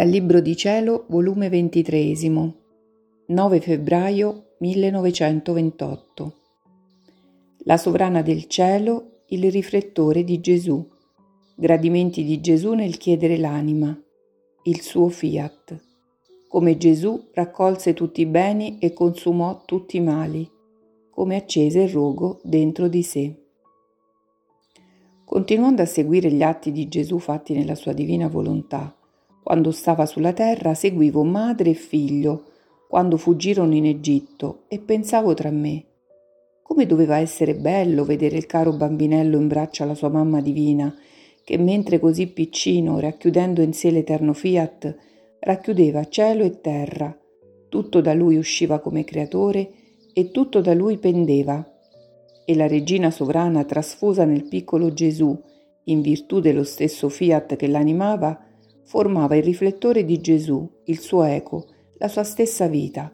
Dal Libro di Cielo, volume 23, 9 febbraio 1928. La sovrana del cielo, il riflettore di Gesù. Gradimenti di Gesù nel chiedere l'anima. Il suo fiat. Come Gesù raccolse tutti i beni e consumò tutti i mali, come accese il rogo dentro di sé. Continuando a seguire gli atti di Gesù fatti nella sua divina volontà, quando stava sulla terra seguivo madre e figlio, quando fuggirono in Egitto, e pensavo tra me, come doveva essere bello vedere il caro bambinello in braccio alla sua mamma divina, che mentre così piccino, racchiudendo in sé l'eterno fiat, racchiudeva cielo e terra, tutto da lui usciva come creatore e tutto da lui pendeva. E la regina sovrana, trasfusa nel piccolo Gesù, in virtù dello stesso fiat che l'animava, formava il riflettore di Gesù, il suo eco, la sua stessa vita.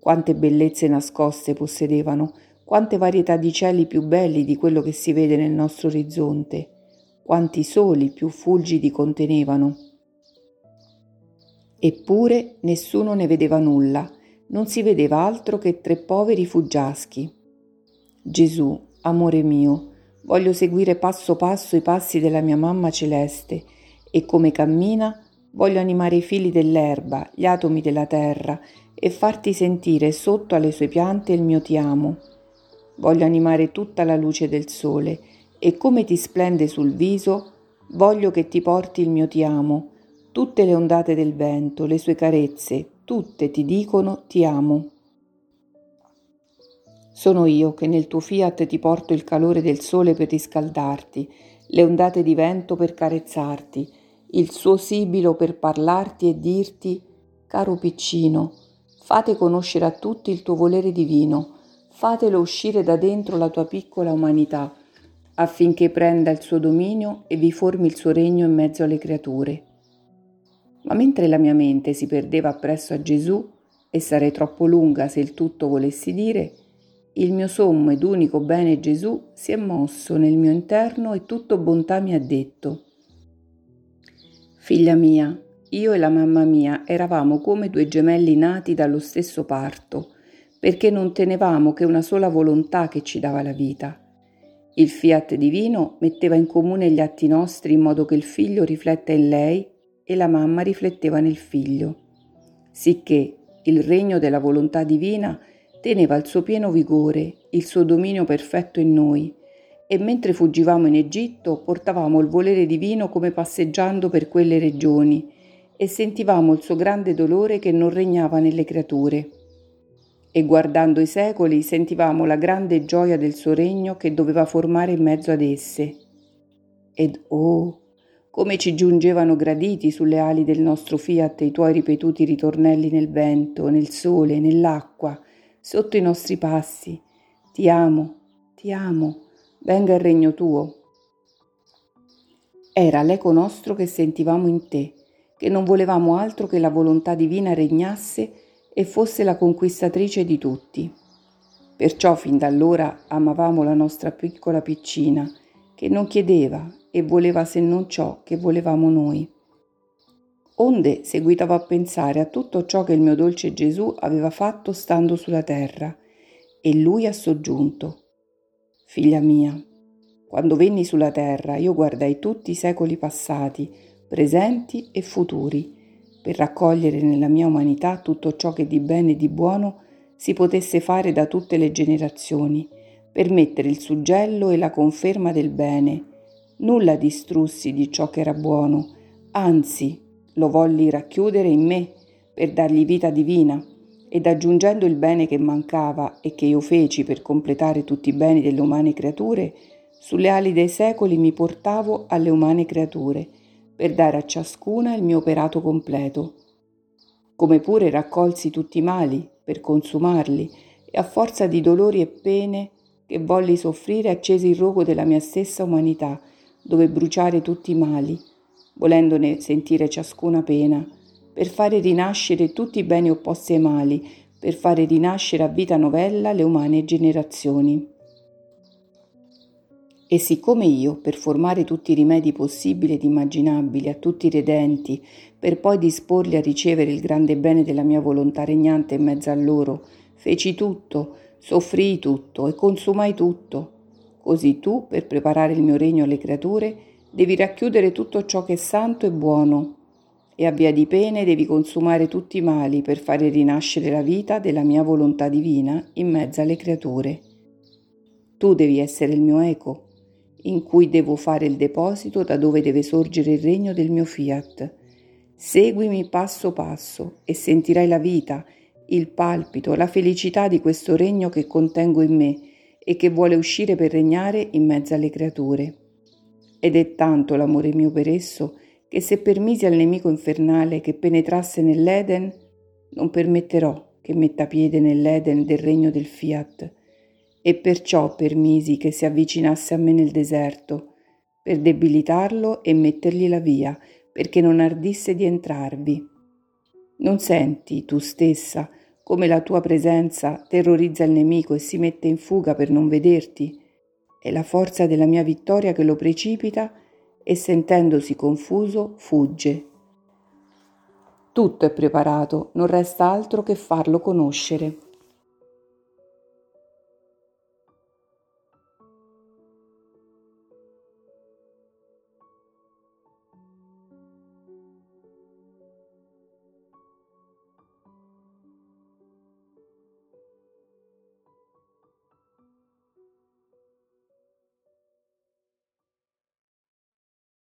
Quante bellezze nascoste possedevano, quante varietà di cieli più belli di quello che si vede nel nostro orizzonte, quanti soli più fulgidi contenevano. Eppure nessuno ne vedeva nulla, non si vedeva altro che tre poveri fuggiaschi. Gesù, amore mio, voglio seguire passo passo i passi della mia mamma celeste e come cammina voglio animare i fili dell'erba, gli atomi della terra e farti sentire sotto alle sue piante il mio ti amo. Voglio animare tutta la luce del sole e come ti splende sul viso, voglio che ti porti il mio ti amo. Tutte le ondate del vento, le sue carezze, tutte ti dicono ti amo. Sono io che nel tuo fiat ti porto il calore del sole per riscaldarti, le ondate di vento per carezzarti, il suo sibilo per parlarti e dirti, caro piccino, fate conoscere a tutti il tuo volere divino, fatelo uscire da dentro la tua piccola umanità, affinché prenda il suo dominio e vi formi il suo regno in mezzo alle creature. Ma mentre la mia mente si perdeva appresso a Gesù, e sarei troppo lunga se il tutto volessi dire, il mio sommo ed unico bene Gesù si è mosso nel mio interno e tutto bontà mi ha detto, Figlia mia, io e la mamma mia eravamo come due gemelli nati dallo stesso parto, perché non tenevamo che una sola volontà che ci dava la vita. Il fiat divino metteva in comune gli atti nostri in modo che il figlio rifletta in lei e la mamma rifletteva nel figlio, sicché il regno della volontà divina teneva il suo pieno vigore, il suo dominio perfetto in noi, e mentre fuggivamo in Egitto portavamo il volere divino come passeggiando per quelle regioni e sentivamo il suo grande dolore che non regnava nelle creature. E guardando i secoli sentivamo la grande gioia del suo regno che doveva formare in mezzo ad esse. Ed oh, come ci giungevano graditi sulle ali del nostro fiat i tuoi ripetuti ritornelli nel vento, nel sole, nell'acqua, sotto i nostri passi. Ti amo, ti amo venga il regno tuo. Era l'eco nostro che sentivamo in te, che non volevamo altro che la volontà divina regnasse e fosse la conquistatrice di tutti. Perciò fin da allora amavamo la nostra piccola piccina, che non chiedeva e voleva se non ciò che volevamo noi. Onde seguitavo a pensare a tutto ciò che il mio dolce Gesù aveva fatto stando sulla terra, e lui ha soggiunto. Figlia mia, quando venni sulla terra io guardai tutti i secoli passati, presenti e futuri, per raccogliere nella mia umanità tutto ciò che di bene e di buono si potesse fare da tutte le generazioni, per mettere il suggello e la conferma del bene. Nulla distrussi di ciò che era buono, anzi lo volli racchiudere in me per dargli vita divina ed aggiungendo il bene che mancava e che io feci per completare tutti i beni delle umane creature, sulle ali dei secoli mi portavo alle umane creature, per dare a ciascuna il mio operato completo. Come pure raccolsi tutti i mali per consumarli e a forza di dolori e pene che volli soffrire accesi il rogo della mia stessa umanità, dove bruciare tutti i mali, volendone sentire ciascuna pena, per fare rinascere tutti i beni opposti ai mali, per fare rinascere a vita novella le umane generazioni. E siccome io, per formare tutti i rimedi possibili ed immaginabili a tutti i redenti, per poi disporli a ricevere il grande bene della mia volontà regnante in mezzo a loro, feci tutto, soffrii tutto e consumai tutto, così tu, per preparare il mio regno alle creature, devi racchiudere tutto ciò che è santo e buono, e a via di pene devi consumare tutti i mali per fare rinascere la vita della mia volontà divina in mezzo alle creature. Tu devi essere il mio eco, in cui devo fare il deposito da dove deve sorgere il regno del mio fiat. Seguimi passo passo e sentirai la vita, il palpito, la felicità di questo regno che contengo in me e che vuole uscire per regnare in mezzo alle creature. Ed è tanto l'amore mio per esso che se permisi al nemico infernale che penetrasse nell'Eden, non permetterò che metta piede nell'Eden del regno del fiat e perciò permisi che si avvicinasse a me nel deserto, per debilitarlo e mettergli la via, perché non ardisse di entrarvi. Non senti tu stessa come la tua presenza terrorizza il nemico e si mette in fuga per non vederti? È la forza della mia vittoria che lo precipita e sentendosi confuso fugge. Tutto è preparato, non resta altro che farlo conoscere.